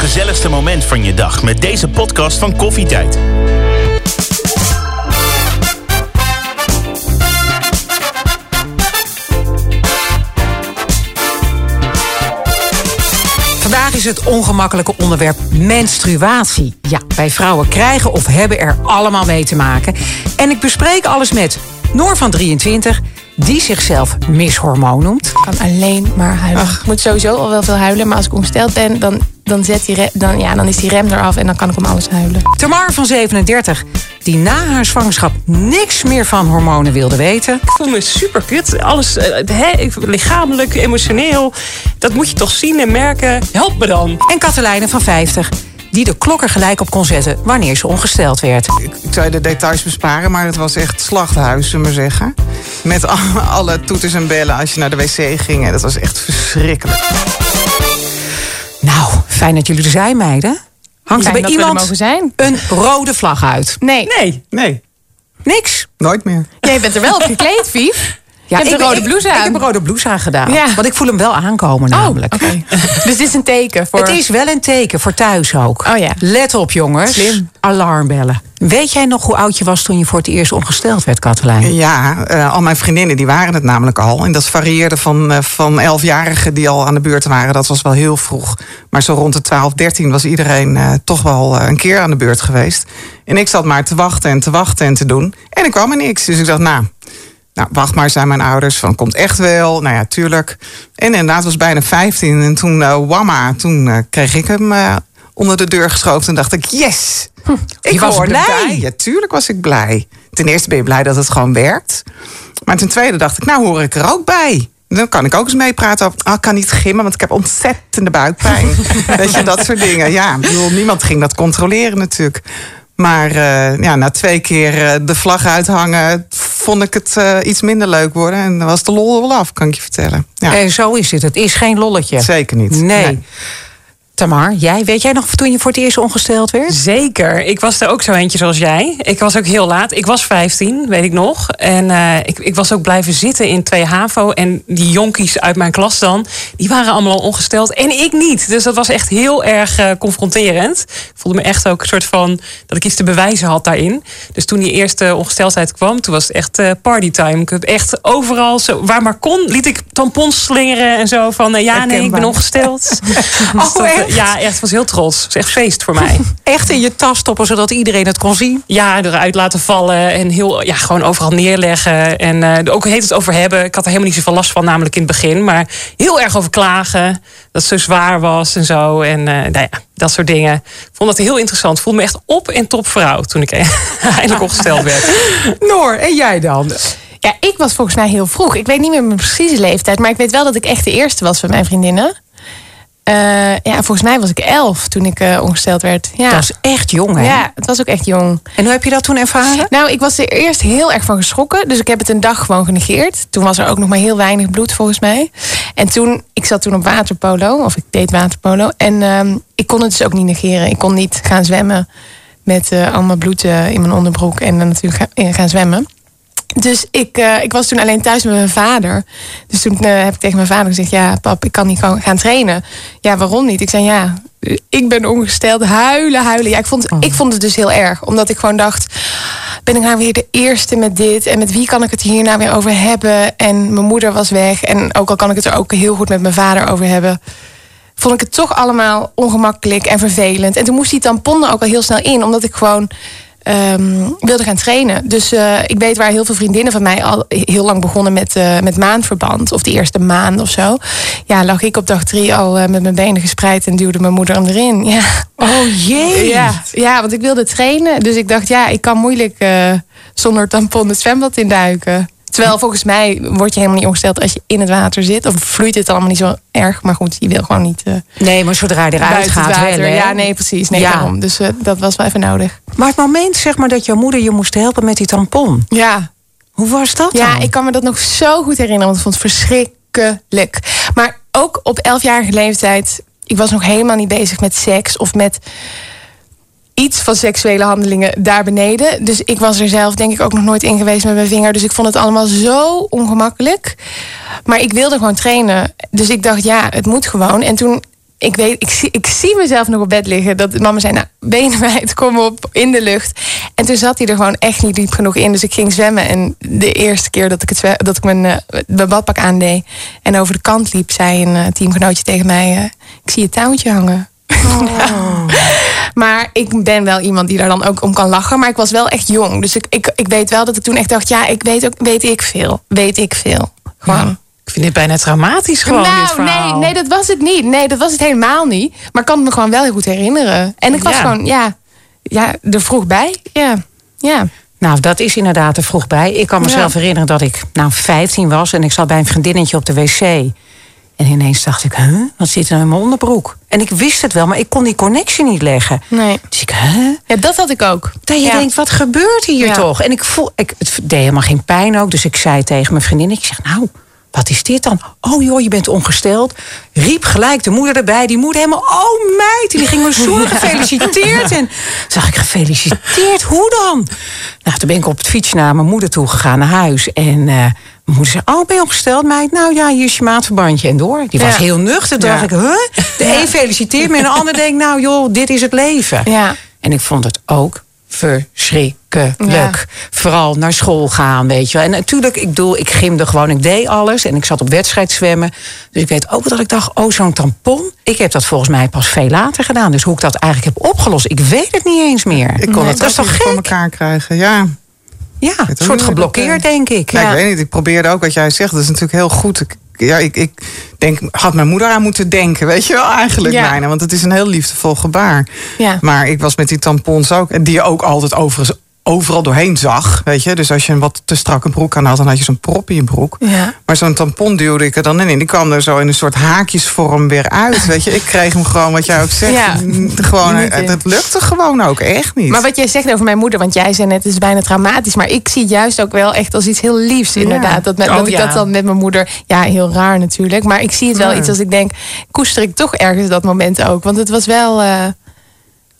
gezelligste moment van je dag met deze podcast van Koffietijd. Vandaag is het ongemakkelijke onderwerp menstruatie. Ja, wij vrouwen krijgen of hebben er allemaal mee te maken. En ik bespreek alles met Noor van 23, die zichzelf mishormoon noemt. Ik kan alleen maar huilen. Ik moet sowieso al wel veel huilen, maar als ik ongesteld ben, dan, dan, zet die dan, ja, dan is die rem eraf en dan kan ik om alles huilen. Tamar van 37, die na haar zwangerschap niks meer van hormonen wilde weten. Ik voel me super kut. Alles, eh, hè, ik- lichamelijk, emotioneel. Dat moet je toch zien en merken. Help me dan. En Katelijne van 50, die de klok er gelijk op kon zetten wanneer ze ongesteld werd. Ik, ik zou je de details besparen, maar het was echt slachthuis, zullen we maar zeggen. Met al- alle toeters en bellen als je naar de wc ging. En dat was echt verschrikkelijk. Nou, fijn dat jullie er zijn, meiden. Hangt er bij er iemand mogen zijn. een rode vlag uit? Nee, Nee. Nee, Niks? nooit meer. jij bent er wel op gekleed, Vief. Ja, Je hebt ik- een rode ik- blouse Ik aan. heb een rode blouse aangedaan. Ja. Want ik voel hem wel aankomen namelijk. Oké. Dus dit is een teken voor... Het is wel een teken voor thuis ook. Oh ja. Let op jongens. Slim. Alarmbellen. Weet jij nog hoe oud je was toen je voor het eerst ongesteld werd, Katelijn? Ja, eh, al mijn vriendinnen die waren het namelijk al. En dat varieerde van, eh, van elfjarigen die al aan de beurt waren. Dat was wel heel vroeg. Maar zo rond de 12, 13 was iedereen eh, toch wel een keer aan de beurt geweest. En ik zat maar te wachten en te wachten en te doen. En er kwam er niks. Dus ik dacht, nou, nou wacht maar, zijn mijn ouders. Van, komt echt wel. Nou ja, tuurlijk. En inderdaad, was bijna 15. En toen, eh wamma, toen eh, kreeg ik hem eh, onder de deur geschoven. En dacht ik, yes! Ik je was blij. bij. Ja, tuurlijk was ik blij. Ten eerste ben je blij dat het gewoon werkt. Maar ten tweede dacht ik, nou hoor ik er ook bij. Dan kan ik ook eens meepraten over, ah, ik kan niet gimmen, want ik heb ontzettende buikpijn. Weet je, dat soort dingen. Ja, ik bedoel, niemand ging dat controleren natuurlijk. Maar eh, ja, na twee keer eh, de vlag uithangen, vond ik het eh, iets minder leuk worden. En dan was de lol er wel af, kan ik je vertellen. Ja, En zo is het. Het is geen lolletje. zeker niet. Nee. Tamar, jij, weet jij nog toen je voor het eerst ongesteld werd? Zeker. Ik was er ook zo eentje zoals jij. Ik was ook heel laat. Ik was 15, weet ik nog. En eh, ik, ik was ook blijven zitten in 2 HAVO. En die jonkies uit mijn klas dan, die waren allemaal al ongesteld. En ik niet. Dus dat was echt heel erg eh, confronterend. Ik voelde me echt ook een soort van dat ik iets te bewijzen had daarin. Dus toen die eerste ongesteldheid kwam, toen was het echt eh, partytime. Ik heb echt overal, zo, waar maar kon, liet ik tampons slingeren en zo. Van ja, nee, ik ben ongesteld. Oh, Ja, echt. Ik was heel trots. Het was echt feest voor mij. Echt in je tas stoppen, zodat iedereen het kon zien? Ja, eruit laten vallen en heel, ja, gewoon overal neerleggen. En eh, ook heet het over hebben. Ik had er helemaal niet zoveel last van, namelijk in het begin. Maar heel erg over klagen. Dat het zo zwaar was en zo. En eh, nou ja, dat soort dingen. Ik vond dat heel interessant. Ik voelde me echt op en top vrouw toen ik eindelijk opgesteld werd. Noor, en jij dan? Ja, ik was volgens mij heel vroeg. Ik weet niet meer mijn precieze leeftijd, maar ik weet wel dat ik echt de eerste was van mijn vriendinnen. Eh, ja, volgens mij was ik elf toen ik eh, ongesteld werd. Ja. Dat is echt jong, hè? ja, het was ook echt jong. En hoe heb je dat toen ervaren? Nou, ik was er eerst heel erg van geschrokken. Dus ik heb het een dag gewoon genegeerd. Toen was er ook nog maar heel weinig bloed volgens mij. En toen, ik zat toen op waterpolo. Of ik deed waterpolo. En ehm, ik kon het dus ook niet negeren. Ik kon niet gaan zwemmen met allemaal bloed eh, in mijn onderbroek. En dan natuurlijk gaan, gaan zwemmen. Dus ik, eh, ik was toen alleen thuis met mijn vader. Dus toen eh, heb ik tegen mijn vader gezegd: Ja, pap, ik kan niet gaan gaan trainen. Ja, waarom niet? Ik zei: Ja, ik ben ongesteld. Huilen, huilen. Ja, ik vond, ik vond het dus heel erg. Omdat ik gewoon dacht: Ben ik nou weer de eerste met dit? En met wie kan ik het hier nou weer over hebben? En mijn moeder was weg. En ook al kan ik het er ook heel goed met mijn vader over hebben. Vond ik het toch allemaal ongemakkelijk en vervelend. En toen moest die tampon er ook al heel snel in, omdat ik gewoon ehm, wilde gaan trainen. Dus eh, ik weet waar heel veel vriendinnen van mij al heel lang begonnen met, eh, met maandverband. Of de eerste maand of zo. Ja, lag ik op dag drie al eh, met mijn benen gespreid en duwde mijn moeder hem erin. Ja. Oh jee. Ja, ja, want ik wilde trainen. Dus ik dacht, ja, ik kan moeilijk zonder tampon het zwembad induiken. Terwijl volgens mij word je helemaal niet ongesteld als je in het water zit. Of vloeit het allemaal niet zo erg. Maar goed, je wil gewoon niet eh Nee, maar zodra je eruit gaat het water. wel, ja, nee, precies. Nee, Ja. daarom. Dus eh, dat was wel even nodig. Maar het moment, zeg maar, dat jouw moeder je moest helpen met die tampon. Ja, Hoe was dat ja dan? ik kan me dat nog zo goed herinneren. Want ik vond het verschrikkelijk. Maar ook op elfjarige leeftijd... Ik was nog helemaal niet bezig met seks of met iets van seksuele handelingen daar beneden. Dus ik was er zelf denk ik ook nog nooit in geweest met mijn vinger. Dus ik vond het allemaal zo ongemakkelijk. Maar ik wilde gewoon trainen. Dus ik dacht, ja, het moet gewoon. En toen ik, weet, ik, zie, ik zie mezelf nog op bed liggen. Dat mama zei, nou, benen wijd, kom op, in de lucht. En toen zat hij er gewoon echt niet diep genoeg in. Dus ik ging zwemmen. En de eerste keer dat ik, het, dat ik mijn, uh, mijn badpak aandeed... en over de kant liep, zei een uh, teamgenootje tegen mij... Uh, ik zie je touwtje hangen. Oh. maar ik ben wel iemand die daar dan ook om kan lachen. Maar ik was wel echt jong. Dus ik, ik, ik weet wel dat ik toen echt dacht... ja, ik weet, ook, weet ik veel. Weet ik veel. Gewoon... Ja. Ik vind dit bijna traumatisch gewoon. Nou, nee, nee, dat was het niet. Nee, dat was het helemaal niet. Maar ik kan me gewoon wel heel goed herinneren. En ik was Ja. gewoon, ja, ja, er vroeg bij. Ja, ja. Nou, dat is inderdaad er vroeg bij. Ik kan mezelf herinneren dat ik nou 15 was en ik zat bij een vriendinnetje op de wc. En ineens dacht ik, huh, wat zit er in mijn onderbroek? En ik wist het wel, maar ik kon die connectie niet leggen. Nee. Dus ik, huh? Ja, dat had ik ook. Dat je Ja. denkt, wat gebeurt hier Ja. toch? En ik voel, ik, het deed helemaal geen pijn ook. Dus ik zei tegen mijn vriendin, ik zeg, nou, wat is dit dan? Oh joh, je bent ongesteld. Riep gelijk de moeder erbij. Die moeder helemaal, oh meid. Die ging me zoenen, gefeliciteerd. En zag ik, gefeliciteerd? Hoe dan? Nou, toen ben ik op het fietsje naar mijn moeder toe gegaan, naar huis. En eh, moeder zei, oh, ben je ongesteld, meid? Nou ja, hier is je maatverbandje en door. Die was Ja. heel nuchter. Toen Ja. dacht ik, huh? De een feliciteert me en de ander denkt, nou joh, dit is het leven. Ja. En ik vond het ook verschrikkelijk. Vooral naar school gaan, weet je wel. En natuurlijk, ik bedoel, ik gimde gewoon, ik deed alles. En ik zat op wedstrijdzwemmen. Dus ik weet ook dat ik dacht, oh, zo'n tampon. Ik heb dat volgens mij pas veel later gedaan. Dus hoe ik dat eigenlijk heb opgelost, ik weet het niet eens meer. Ik kon het dat is toch niet voor gek? elkaar krijgen. Ja. Ja, een ook soort geblokkeerd, dat, eh, denk ik. Ja, Ja. ik weet niet. Ik probeerde ook wat jij zegt. Dat is natuurlijk heel goed. Ik, ja, ik, ik denk, had mijn moeder aan moeten denken. Weet je wel, eigenlijk Ja. bijna. Want het is een heel liefdevol gebaar. Ja. Maar ik was met die tampons ook. en Die je ook altijd overigens overal doorheen zag. Weet je? Dus als je een wat te strakke broek aan had, dan had je zo'n prop in je broek. Ja. Maar zo'n tampon duwde ik er dan in. Die kwam er zo in een soort haakjesvorm weer uit. Weet je, ik kreeg hem gewoon, wat jij ook zegt. Ja. Gewoon, het, het lukte gewoon ook echt niet. Maar wat jij zegt over mijn moeder, want jij zei net, het is bijna traumatisch. Maar ik zie het juist ook wel echt als iets heel liefs, inderdaad. Dat, met, Oh, dat ik ja. dat dan met mijn moeder, ja, heel raar natuurlijk. Maar ik zie het wel Ja. iets als ik denk, koester ik toch ergens dat moment ook. Want het was wel eh,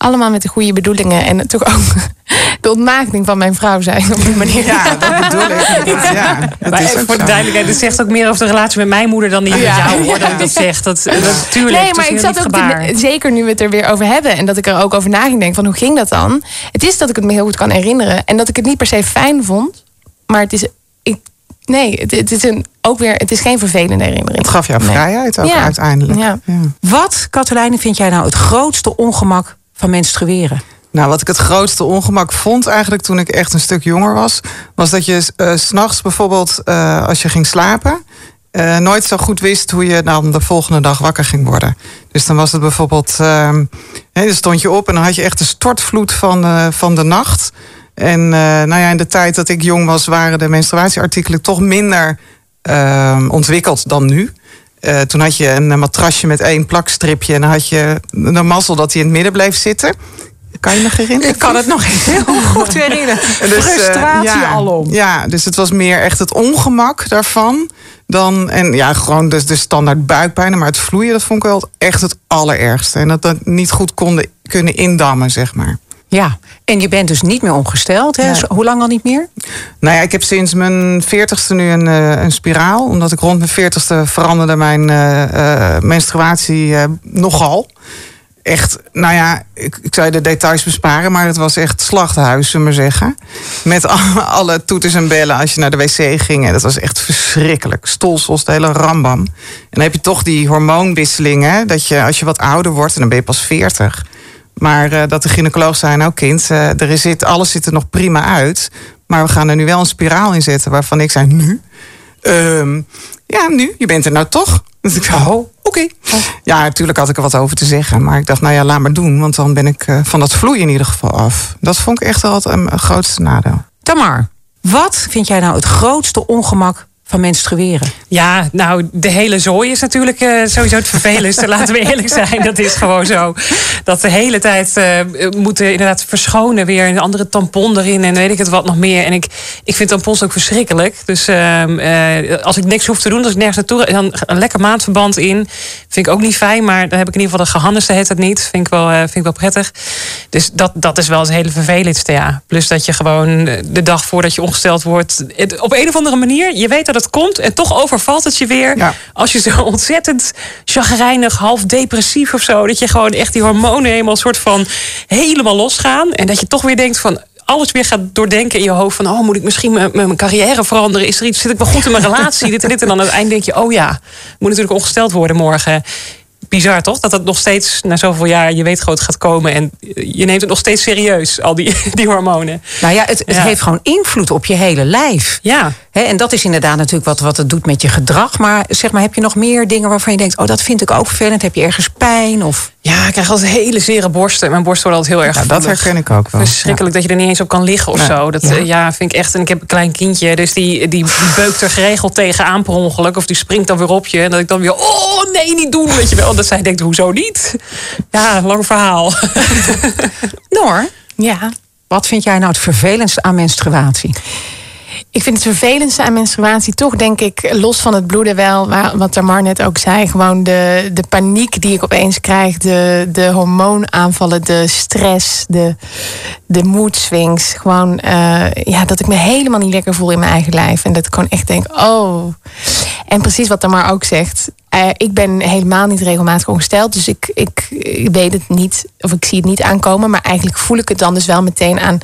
allemaal met de goede bedoelingen. En toch ook de ontmaagding van mijn vrouw zijn op die manier. Ja, dat bedoel ik. Ja, dat Maar is voor de duidelijkheid, dit zegt ook meer over de relatie met mijn moeder dan die met Ja. jou hoor. Dat ik dat zeg. Dat, dat, tuurlijk, Nee, het maar is ik zat ook te, zeker nu we het er weer over hebben en dat ik er ook over na ging denken van hoe ging dat dan? Het is dat ik het me heel goed kan herinneren en dat ik het niet per se fijn vond, maar het is ik nee, het, het is een ook weer het is geen vervelende herinnering. Het gaf jou Nee. vrijheid ook Ja. uiteindelijk. Ja. Wat, Katelijne, vind jij nou het grootste ongemak van menstrueren? Nou, wat ik het grootste ongemak vond eigenlijk toen ik echt een stuk jonger was, was dat je eh, s s'nachts bijvoorbeeld eh, als je ging slapen, eh, nooit zo goed wist hoe je dan de volgende dag wakker ging worden. Dus dan was het bijvoorbeeld, ehm hè, dan stond je op en dan had je echt de stortvloed van, van de nacht. En nou ja, in de tijd dat ik jong was, waren de menstruatieartikelen toch minder ehm, ontwikkeld dan nu. Eh, toen had je een matrasje met één plakstripje en dan had je de mazzel dat hij in het midden bleef zitten. Kan je nog herinneren? Ik kan het nog heel goed herinneren. Dus, eh, Frustratie ja, alom. Ja, dus het was meer echt het ongemak daarvan. Dan, en ja, gewoon de, de standaard buikpijn. Maar het vloeien, dat vond ik wel echt het allerergste. En dat dat niet goed konden kunnen indammen, zeg maar. Ja, en je bent dus niet meer ongesteld. Hè? Nee. Hoe lang al niet meer? Nou ja, ik heb sinds mijn veertigste nu een, eh, een spiraal. Omdat ik rond mijn veertigste veranderde mijn eh, eh, menstruatie nogal. Echt, nou ja, ik, ik zou je de details besparen, maar het was echt slachthuis, zullen we maar zeggen. Met alle, alle toeters en bellen als je naar de wc ging. En dat was echt verschrikkelijk. Stolsels, de hele rambam. En dan heb je toch die hormoonwisselingen. Dat je als je wat ouder wordt, en dan ben je pas 40. Maar eh, dat de gynaecoloog zei, nou kind, eh, er zit, alles ziet er nog prima uit. Maar we gaan er nu wel een spiraal in zetten waarvan ik zei, nu? Ehm, ja, nu, je bent er nou toch? Dus ik zei, oh, oké. Ja, natuurlijk had ik er wat over te zeggen. Maar ik dacht, nou ja, laat maar doen. Want dan ben ik eh, van dat vloeien in ieder geval af. Dat vond ik echt wel het grootste nadeel. Tamar, wat vind jij nou het grootste ongemak van menstrueren? Ja, nou, de hele zooi is natuurlijk eh, sowieso het vervelendste. laten we eerlijk zijn. Dat is gewoon zo. Dat de hele tijd eh, moeten inderdaad verschonen weer. Een andere tampon erin en weet ik het wat nog meer. En ik, ik vind tampons ook verschrikkelijk. Dus ehm, eh, als ik niks hoef te doen, als ik nergens naartoe... dan een lekker maandverband in. Vind ik ook niet fijn. Maar dan heb ik in ieder geval de gehannes heet het niet. Vind ik wel, vind ik wel prettig. Dus dat, dat is wel het hele vervelendste, ja. Plus dat je gewoon de dag voordat je ongesteld wordt... het- op een of andere manier, je weet dat het dat komt en toch overvalt het je weer. Ja. Als je zo ontzettend chagrijnig, half depressief of zo. Dat je gewoon echt die hormonen helemaal soort van helemaal losgaan. En dat je toch weer denkt van alles weer gaat doordenken in je hoofd. Van, oh, moet ik misschien mijn, mijn carrière veranderen? Is er iets, zit ik wel goed in mijn relatie? dit en dit. En dan aan het eind denk je, oh ja, moet natuurlijk ongesteld worden morgen. Bizar toch? Dat het nog steeds na zoveel jaar, je weet gewoon het gaat komen. En je neemt het nog steeds serieus, al die, die hormonen. Nou ja, het, het Ja. heeft gewoon invloed op je hele lijf. Ja. En dat is inderdaad natuurlijk wat, wat het doet met je gedrag. Maar zeg maar, heb je nog meer dingen waarvan je denkt... oh, dat vind ik ook vervelend. Heb je ergens pijn? Of... Ja, ik krijg altijd hele zere borsten. Mijn borst wordt altijd heel erg Ja, dat herken ik ook wel. Verschrikkelijk dat je er niet eens op kan liggen of Nee. zo. Dat Ja. ja. vind ik echt. En ik heb een klein kindje, dus die, die, die beukt er geregeld tegenaan per ongeluk. Of die springt dan weer op je. En dat ik dan weer, oh nee, niet doen. Weet je wel. Dat zij denkt, hoezo niet? Ja, lang verhaal. Noor, Ja. wat vind jij nou het vervelendste aan menstruatie? Ik vind het vervelendste aan menstruatie toch, denk ik, los van het bloeden wel, wat Tamar net ook zei, gewoon de, de paniek die ik opeens krijg, de, de hormoonaanvallen, de stress, de, de mood swings. Gewoon, eh, ja, dat ik me helemaal niet lekker voel in mijn eigen lijf. En dat ik gewoon echt denk, oh. En precies wat Tamar ook zegt. eh, ik ben helemaal niet regelmatig ongesteld. Dus ik, ik, ik weet het niet, of ik zie het niet aankomen. Maar eigenlijk voel ik het dan dus wel meteen aan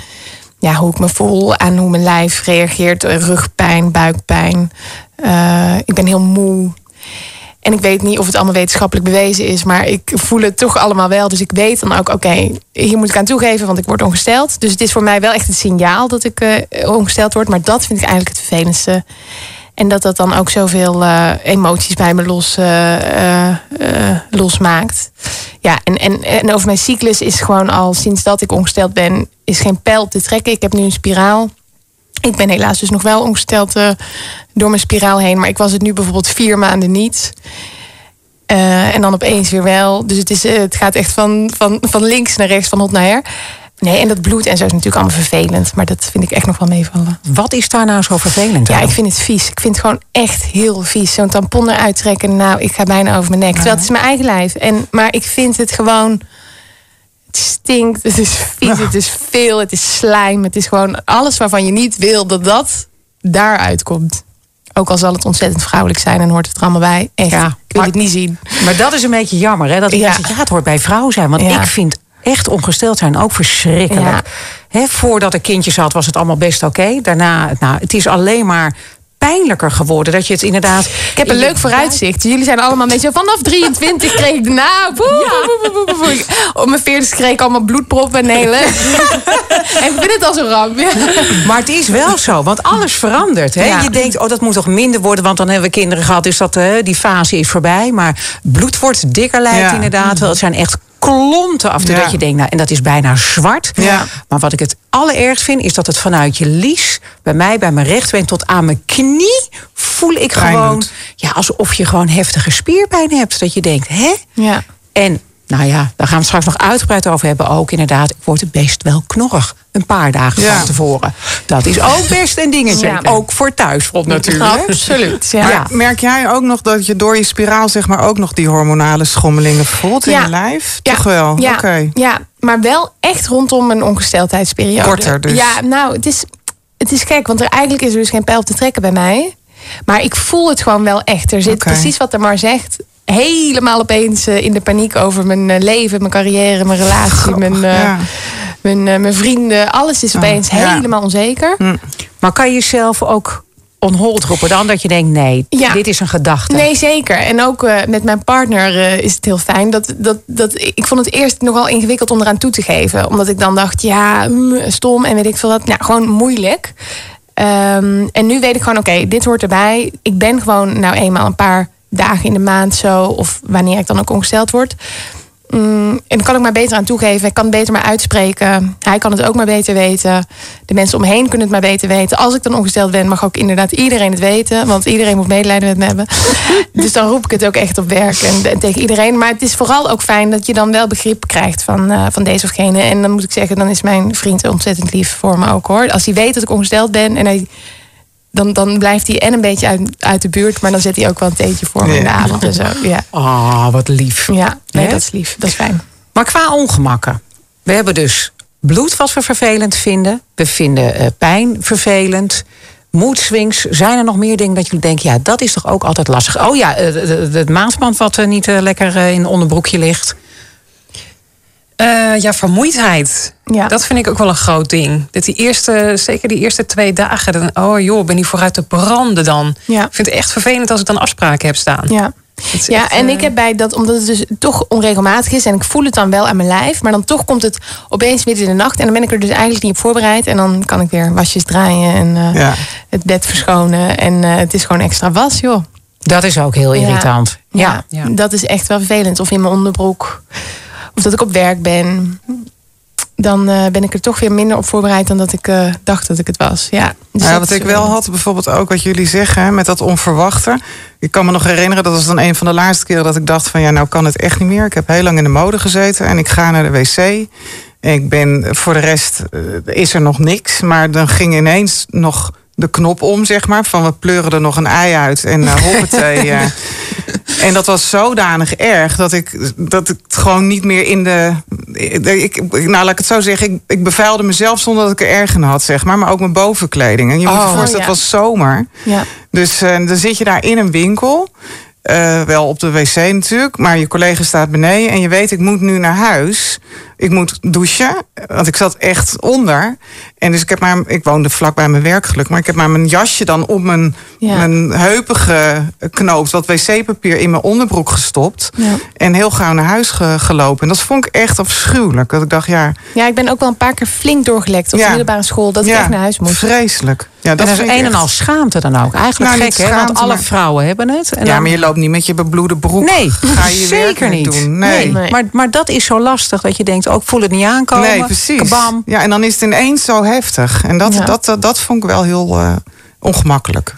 ja, hoe ik me voel, aan hoe mijn lijf reageert. Eh, Rugpijn, buikpijn. Eh, ik ben heel moe. En ik weet niet of het allemaal wetenschappelijk bewezen is, maar ik voel het toch allemaal wel. Dus ik weet dan ook, oké, hier moet ik aan toegeven, want ik word ongesteld. Dus het is voor mij wel echt het signaal dat ik eh, ongesteld word. Maar dat vind ik eigenlijk het vervelendste. En dat dat dan ook zoveel eh, emoties bij me los, eh, eh, losmaakt. Ja, en, en, en over mijn cyclus is gewoon al sinds dat ik ongesteld ben, is geen pijl te trekken. Ik heb nu een spiraal. Ik ben helaas dus nog wel ongesteld door mijn spiraal heen. Maar ik was het nu bijvoorbeeld vier maanden niet. En dan opeens weer wel. Dus het, is, het gaat echt van, van, van links naar rechts, van hot naar her. Nee, en dat bloed en zo is natuurlijk allemaal vervelend. Maar dat vind ik echt nog wel meevallen. Wat is daar nou zo vervelend Ja, ik vind het vies. Ik vind het gewoon echt heel vies. Zo'n tampon eruit trekken. Nou, ik ga bijna over mijn nek. Terwijl het is mijn eigen lijf. En, maar ik vind het gewoon... Het stinkt, het is vies, het is veel, het is slijm. Het is gewoon alles waarvan je niet wil dat dat daaruit komt. Ook al zal het ontzettend vrouwelijk zijn en hoort het er allemaal bij. Echt, Ja, ik wil maar- het niet zien. Maar dat is een beetje jammer, hè? Dat ik Ja. zeg, ja, het hoort bij vrouw zijn. Want Ja. ik vind echt ongesteld zijn ook verschrikkelijk. Ja. Hè, voordat ik kindjes had, was het allemaal best oké. Daarna, nou, het is alleen maar pijnlijker geworden. Dat je het inderdaad... Ik heb een leuk vooruitzicht. Jullie zijn allemaal een beetje vanaf 23 kreeg ik nou. poe. Op mijn 40 kreeg ik allemaal bloedproppen en hele. en ik vind het al zo ramp. Ja. Maar het is wel zo, want alles verandert. Hè? Ja. Je denkt, oh, dat moet toch minder worden, want dan hebben we kinderen gehad, dus dat, eh, die fase is voorbij. Maar bloed wordt dikker lijkt Ja. inderdaad wel. Het zijn echt klonten af Ja. dat je denkt, nou, en dat is bijna zwart. Ja. Maar wat ik het allerergst vind, is dat het vanuit je lies, bij mij, bij mijn rechtsbeen tot aan mijn knie, voel ik Pijn gewoon, doet. ja, alsof je gewoon heftige spierpijn hebt. Dat je denkt, hè? ja. En nou ja, daar gaan we het straks nog uitgebreid over hebben. Ook inderdaad, ik word best wel knorrig. Een paar dagen Ja. van tevoren. Dat is ook best een dingetje. Ja. Ook voor thuisfront natuurlijk. Absoluut. Ja. Ja. Merk jij ook nog dat je door je spiraal zeg maar ook nog die hormonale schommelingen voelt in je lijf? Ja. Toch wel? Ja, Oké. ja, maar wel echt rondom een ongesteldheidsperiode. Korter dus. Ja, nou, het is, het is gek, want er eigenlijk is er dus geen pijl te trekken bij mij. Maar ik voel het gewoon wel echt. Er zit precies wat er maar zegt. Helemaal opeens eh, in de paniek over mijn eh, leven, mijn carrière, mijn relatie, mijn, eh, Ja. mijn, mijn vrienden. Alles is opeens ja. helemaal onzeker. Maar kan je jezelf ook on hold roepen dan? Dat je denkt, nee, Ja. dit is een gedachte. Nee, zeker. En ook eh, met mijn partner eh, is het heel fijn. Dat, dat, dat, ik vond het eerst nogal ingewikkeld om eraan toe te geven. Omdat ik dan dacht, ja, mm, stom en weet ik veel wat. Nou, gewoon moeilijk. Ehm, en nu weet ik gewoon, oké, dit hoort erbij. Ik ben gewoon nou eenmaal een paar dagen in de maand zo. Of wanneer ik dan ook ongesteld word. Mm, en dan kan ik maar beter aan toegeven. Ik kan het beter maar uitspreken. Hij kan het ook maar beter weten. De mensen om me heen kunnen het maar beter weten. Als ik dan ongesteld ben, mag ook inderdaad iedereen het weten. Want iedereen moet medelijden met me hebben. dus dan roep ik het ook echt op werk en, en tegen iedereen. Maar het is vooral ook fijn dat je dan wel begrip krijgt van, eh, van deze of gene. En dan moet ik zeggen, dan is mijn vriend ontzettend lief voor me ook hoor. Als hij weet dat ik ongesteld ben en hij dan, dan blijft hij en een beetje uit, uit de buurt, maar dan zet hij ook wel een theetje voor me in de avond en zo. Ja, Ah, wat lief. ja nee, dat is lief. Dat is fijn. Maar qua ongemakken. We hebben dus bloed wat we vervelend vinden. We vinden eh, pijn vervelend. mood swings. Zijn er nog meer dingen dat jullie denken, ja, dat is toch ook altijd lastig. Oh ja, eh, het maandband wat eh, niet eh, lekker eh, in een onderbroekje ligt. Eh, ja, vermoeidheid. Ja. Dat vind ik ook wel een groot ding. Dat die eerste, zeker die eerste twee dagen, dan, oh joh, ben die vooruit te branden dan. Ja. Ik vind het echt vervelend als ik dan afspraken heb staan. Ja. Ja, echt, en eh, ik heb bij dat, omdat het dus toch onregelmatig is en ik voel het dan wel aan mijn lijf, maar dan toch komt het opeens midden in de nacht en dan ben ik er dus eigenlijk niet op voorbereid en dan kan ik weer wasjes draaien en eh, Ja. het bed verschonen en eh, het is gewoon extra was, joh. Dat is ook heel irritant. Ja. Ja, Ja. dat is echt wel vervelend. Of in mijn onderbroek, of dat ik op werk ben. Dan eh, ben ik er toch weer minder op voorbereid dan dat ik eh, dacht dat ik het was. Ja, dus Nou ja, wat ik wel wel- had, bijvoorbeeld ook wat jullie zeggen, met dat onverwachte. Ik kan me nog herinneren, dat was dan een van de laatste keren dat ik dacht van ja, nou kan het echt niet meer. Ik heb heel lang in de mode gezeten en ik ga naar de wc. En ik ben voor de rest eh, is er nog niks. Maar dan ging ineens nog de knop om, zeg maar. Van we pleuren er nog een ei uit en uh, hoppatee. En dat was zodanig erg dat ik, dat ik het gewoon niet meer in de. Ik, nou, laat ik het zo zeggen. Ik, ik bevuilde mezelf zonder dat ik er erg in had, zeg maar. Maar ook mijn bovenkleding. En je moet je Oh, voorstellen, ja. het was zomer. Ja. Dus eh, dan zit je daar in een winkel. Wel op de wc natuurlijk, maar je collega staat beneden en je weet, ik moet nu naar huis. Ik moet douchen, want ik zat echt onder. En dus ik heb maar, ik woonde vlak bij mijn werk gelukkig, maar ik heb maar mijn jasje dan op mijn, Ja. mijn heupen geknoopt, wat wc-papier in mijn onderbroek gestopt. Ja. En heel gauw naar huis ge- gelopen. En dat vond ik echt afschuwelijk. Dat ik dacht, ja, ja, ik ben ook wel een paar keer flink doorgelekt op Ja. de middelbare school. Dat ik echt naar huis moest. vreselijk. Ja, Dat en is een en al schaamte dan ook. Eigenlijk Nou, gek, hè? Want alle maar- vrouwen hebben het. En Ja, dan- maar je loopt niet met je bebloede broek. Nee, Ga je zeker niet. doen. Nee. Nee. Maar, maar dat is zo lastig dat je denkt, ook voel het niet aankomen. Nee, precies. Kabam. Ja, en dan is het ineens zo heftig. En dat, Ja. dat, dat, dat vond ik wel heel eh, ongemakkelijk.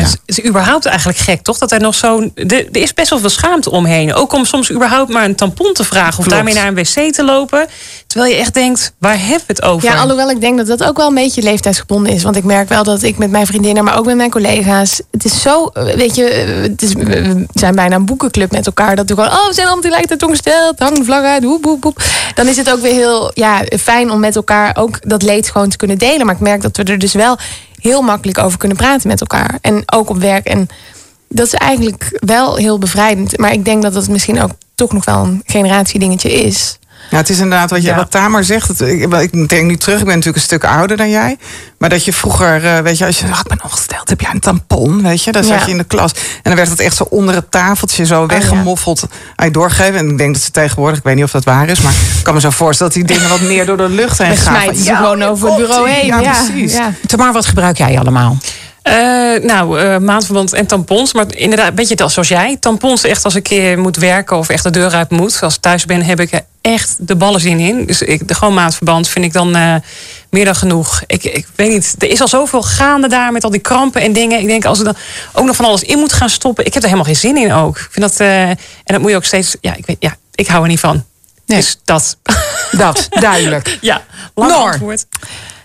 Ja. het is, is überhaupt eigenlijk gek, toch? Dat er nog zo'n. Er is best wel veel schaamte omheen. Ook om soms überhaupt maar een tampon te vragen. Of Klopt. daarmee naar een wc te lopen. Terwijl je echt denkt, waar hebben we het over? Ja, alhoewel ik denk dat dat ook wel een beetje leeftijdsgebonden is. Want ik merk wel dat ik met mijn vriendinnen, maar ook met mijn collega's. Het is zo, eh, weet je, eh, het is, we zijn bijna een boekenclub met elkaar. Dat we gewoon, oh, we zijn allemaal tegelijkertijd ongesteld. Hang de vlag uit, woep, woep. Dan is het ook weer heel ja, fijn om met elkaar ook dat leed gewoon te kunnen delen. Maar ik merk dat we er dus wel heel makkelijk over kunnen praten met elkaar. En ook op werk. En dat is eigenlijk wel heel bevrijdend. Maar ik denk dat dat misschien ook toch nog wel een generatiedingetje is. Ja, het is inderdaad wat, je, Ja. wat Tamer zegt. Het, ik, ik denk nu terug, ik ben natuurlijk een stuk ouder dan jij. Maar dat je vroeger, eh, weet je, als je ah, ik ben ongesteld, heb jij een tampon, weet je? Dan zat Ja. je in de klas. En dan werd het echt zo onder het tafeltje zo weggemoffeld aan je doorgegeven. En ik denk dat ze tegenwoordig, ik weet niet of dat waar is, maar ik kan me zo voorstellen dat die dingen wat meer door de lucht heen gaan. smijten ze gewoon over het bureau heen. Ja, precies. Ja. Tamar, wat gebruik jij allemaal? Eh, nou, eh, maandverband en tampons. Maar inderdaad, een beetje dat zoals jij. Tampons echt als ik een keer moet werken of echt de deur uit moet. Als ik thuis ben, heb ik echt de ballen zin in. Dus ik, de gewoon maandverband vind ik dan eh, meer dan genoeg. Ik, ik weet niet, er is al zoveel gaande daar met al die krampen en dingen. Ik denk, als ik dan ook nog van alles in moet gaan stoppen. Ik heb er helemaal geen zin in ook. Ik vind dat, eh, en dat moet je ook steeds, ja, ik weet, ja, ik hou er niet van. Nee. Dus dat. Dat, duidelijk. ja, lang Noor. antwoord.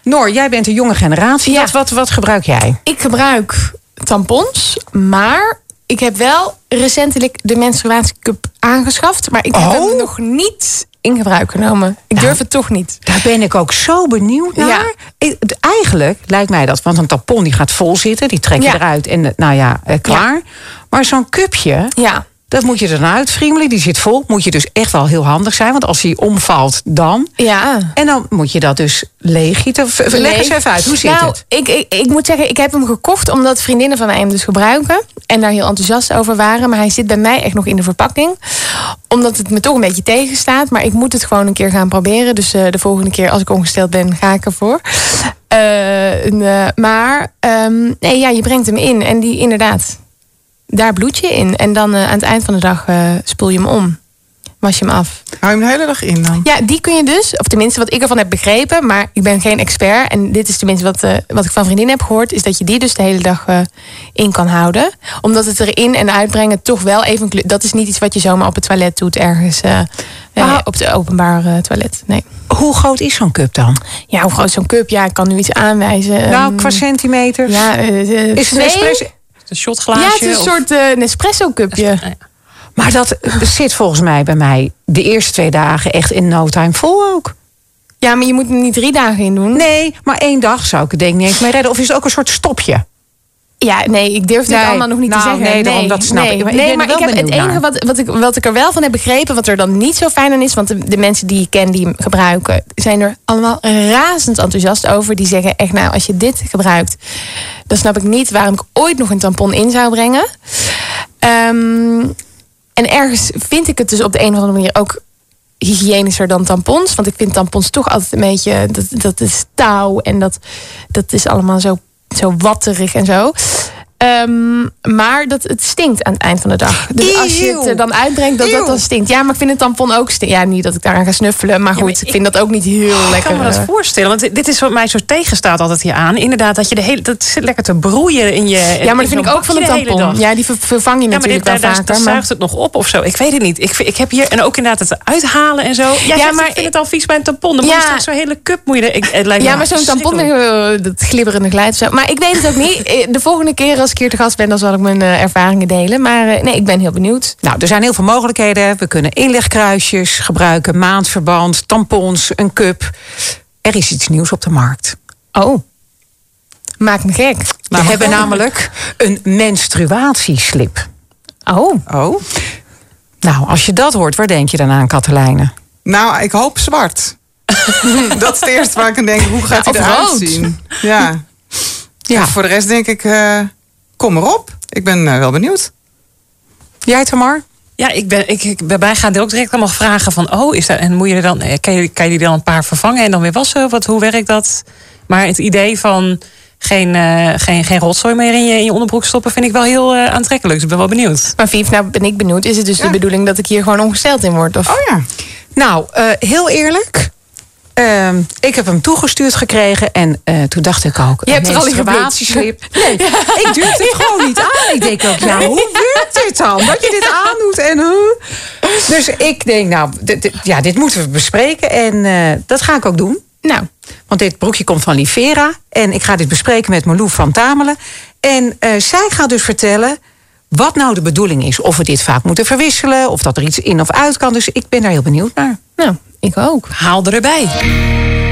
Noor, jij bent een jonge generatie. Ja. Wat, wat, wat gebruik jij? Ik gebruik tampons, maar ik heb wel recentelijk de menstruatiecup aangeschaft. Maar ik heb Oh. hem nog niet in gebruik genomen. Ik durf het toch niet. Daar ben ik ook zo benieuwd naar. Ja. Ik- het- Eigenlijk lijkt mij dat, want een tampon die gaat vol zitten, die trek je Ja. eruit en eh, nou ja, eh, klaar. Maar zo'n cupje, Ja, dat moet je er dan uitfriemelen, die zit vol. Moet je dus echt wel heel handig zijn, want als die omvalt, dan. ja. En dan moet je dat dus leeggieten. Leg eens even uit, hoe zit nou, het? Ik, ik, ik moet zeggen, ik heb hem gekocht omdat vriendinnen van mij hem dus gebruiken. En daar heel enthousiast over waren. Maar hij zit bij mij echt nog in de verpakking. Omdat het me toch een beetje tegenstaat. Maar ik moet het gewoon een keer gaan proberen. Dus eh, de volgende keer als ik ongesteld ben, ga ik ervoor. Eh, eh, maar ehm, nee, ja, je brengt hem in. En die inderdaad, daar bloed je in. En dan eh, aan het eind van de dag eh, spoel je hem om. Was je hem af. Hou je hem de hele dag in dan? Ja, die kun je dus, of tenminste wat ik ervan heb begrepen, maar ik ben geen expert. En dit is tenminste wat, eh, wat ik van vriendinnen heb gehoord, is dat je die dus de hele dag eh, in kan houden. Omdat het erin en uitbrengen toch wel even. Dat is niet iets wat je zomaar op het toilet doet ergens. op het openbaar eh, toilet. Nee. Hoe groot is zo'n cup dan? Ja, hoe groot is zo'n cup? Ja, ik kan nu iets aanwijzen. nou, Ehm, qua centimeter. Ja, is het een espresso? Een shotglaasje. Ja, het is een of- soort eh Nespresso cupje. Maar dat zit volgens mij bij mij de eerste twee dagen echt in no time vol ook. Ja, maar je moet er niet drie dagen in doen. Nee, maar één dag zou ik het denk ik niet eens mee redden. Of is het ook een soort stopje? Ja, nee, ik durf dit Nee, allemaal nog niet nou, te zeggen. nee, daarom, dat snap ik. Maar ik nee, maar ik heb het enige naar. wat, wat, ik, wat ik er wel van heb begrepen, wat er dan niet zo fijn aan is, want de, de mensen die ik ken die hem gebruiken, zijn er allemaal razend enthousiast over. Die zeggen echt, nou, als je dit gebruikt, dan snap ik niet waarom ik ooit nog een tampon in zou brengen. Ehm, en ergens vind ik het dus op de een of andere manier ook hygiënischer dan tampons. Want ik vind tampons toch altijd een beetje... Dat, dat is touw en dat, dat is allemaal zo, zo watterig en zo. Ehm, maar dat, het stinkt aan het eind van de dag. Dus als je het er dan uitbrengt, dat dat dan stinkt. Ja, maar ik vind een tampon ook stinkt. Ja, niet dat ik daaraan ga snuffelen. Maar goed, maar ik, ik- vind dat ook niet heel Ik lekker. kan me dat eh. voorstellen, want dit- is wat mij zo tegenstaat altijd hier aan. Inderdaad, dat je de hele, dat zit lekker te broeien in je. Ja, maar dat vind ik ook van een tampon. Ja, die ver- vervang je Ja, natuurlijk dit, wel daar, vaker. daar maar- zuigt het nog op of zo. Ik weet het niet. Ik, ik heb hier en ook inderdaad het uithalen en zo. Ja, Ja, maar maar ik vind het al vies bij een tampon. Dan moet Ja. je straks zo'n hele cup moet je er- ik, het lijkt Ja, maar zo'n tampon, eh, dat glibberende glijdt zo. Maar ik weet het ook niet. Eh, De volgende keer als ik hier te gast ben, dan zal ik mijn eh, ervaringen delen. Maar eh, nee, ik ben heel benieuwd. Nou, er zijn heel veel mogelijkheden. We kunnen inlegkruisjes gebruiken, maandverband, tampons, een cup. Er is iets nieuws op de markt. Oh, maak me gek. We hebben namelijk een menstruatieslip. Oh, Oh. Nou, als je dat hoort, waar denk je dan aan, Katelijne? Nou, ik hoop zwart. dat is het eerste waar ik aan denk. Hoe gaat hij of eruit zien? Ja. Ja. En voor de rest denk ik, eh, kom maar op. Ik ben eh, wel benieuwd. Jij, Tamar? Ja, ik ben, ik, ik, bij mij gaan er ook direct allemaal vragen van... oh, is dat, en moet je er dan, eh, kan, je, kan je die dan een paar vervangen en dan weer wassen? Wat, hoe werkt dat? Maar het idee van geen, eh, geen, geen rotzooi meer in je, in je onderbroek stoppen... vind ik wel heel aantrekkelijk, dus ik ben wel benieuwd. maar Vief, nou ben ik benieuwd. Is het dus Ja. de bedoeling dat ik hier gewoon ongesteld in word? Of? Oh ja. Nou, eh, heel eerlijk. Ehm, ik heb hem toegestuurd gekregen en eh, toen dacht ik ook... Je hebt een er al in. Nee, ik durfde het gewoon niet aan. Ik denk ook, ja, hoe werkt dit dan? Dat je dit aandoet en... huh? Dus ik denk, nou, dit, dit- ja, dit moeten we bespreken en eh, dat ga ik ook doen. Nou, Want dit broekje komt van Livera. En ik ga dit bespreken met Marlou van Tamelen. En eh, zij gaat dus vertellen wat nou de bedoeling is. Of we dit vaak moeten verwisselen. Of dat er iets in of uit kan. Dus ik ben daar heel benieuwd naar. nou, ik ook. Haal er erbij.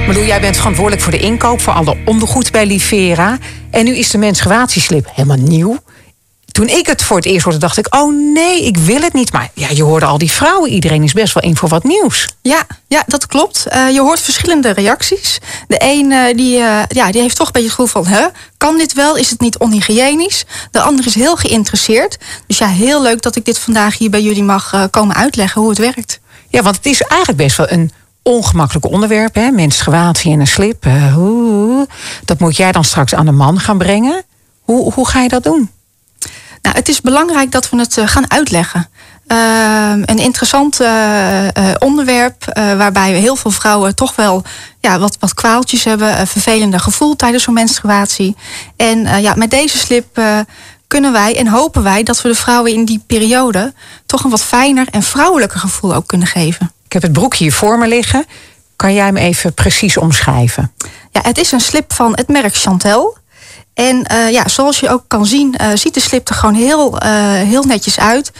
Marlou, jij bent verantwoordelijk voor de inkoop. Voor alle ondergoed bij Livera. En nu is de menstruatieslip helemaal nieuw. Toen ik het voor het eerst hoorde, dacht ik... oh nee, ik wil het niet. Maar ja, je hoorde al die vrouwen. Iedereen is best wel in voor wat nieuws. Ja, ja, dat klopt. Eh, je hoort verschillende reacties. De een eh, die, eh, ja, die heeft toch een beetje het gevoel van... Hè, kan dit wel? Is het niet onhygiënisch? De ander is heel geïnteresseerd. Dus ja, heel leuk dat ik dit vandaag hier bij jullie mag komen uitleggen hoe het werkt. Ja, want het is eigenlijk best wel een ongemakkelijk onderwerp. Hè? Menstruatie en een slip. eh, hoe- dat moet jij dan straks aan de man gaan brengen. Hoe, hoe ga je dat doen? Nou, het is belangrijk dat we het eh, gaan uitleggen. Ehm, een interessant eh, onderwerp waarbij heel veel vrouwen toch wel ja, wat, wat kwaaltjes hebben, een vervelende gevoel tijdens zo'n menstruatie. En ja, met deze slip kunnen wij en hopen wij dat we de vrouwen in die periode toch een wat fijner en vrouwelijker gevoel ook kunnen geven. Ik heb het broekje hier voor me liggen. Kan jij hem even precies omschrijven? Ja, het is een slip van het merk Chantel. En eh, ja, zoals je ook kan zien, eh, ziet de slip er gewoon heel, eh, heel netjes uit.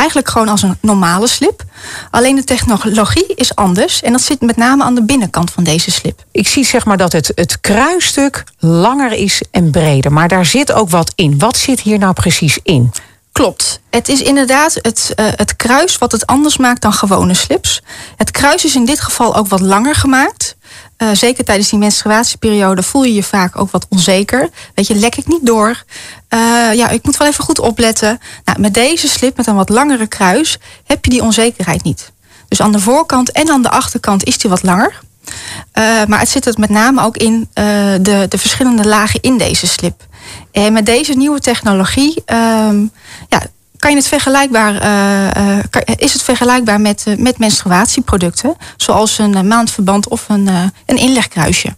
Eigenlijk gewoon als een normale slip. Alleen de technologie is anders. En dat zit met name aan de binnenkant van deze slip. Ik zie zeg maar dat het, het kruisstuk langer is en breder. Maar daar zit ook wat in. Wat zit hier nou precies in? Klopt. Het is inderdaad het, eh, het kruis wat het anders maakt dan gewone slips. Het kruis is in dit geval ook wat langer gemaakt. Eh, zeker tijdens die menstruatieperiode voel je je vaak ook wat onzeker. Weet je, lek ik niet door? Eh, ja, ik moet wel even goed opletten. Nou, met deze slip, met een wat langere kruis, heb je die onzekerheid niet. Dus aan de voorkant en aan de achterkant is die wat langer. Eh, maar het zit het met name ook in de, de verschillende lagen in deze slip. En met deze nieuwe technologie ehm, ja, kan je het vergelijkbaar, eh, eh, kan- is het vergelijkbaar met, eh, met menstruatieproducten. Zoals een maandverband of een, een inlegkruisje.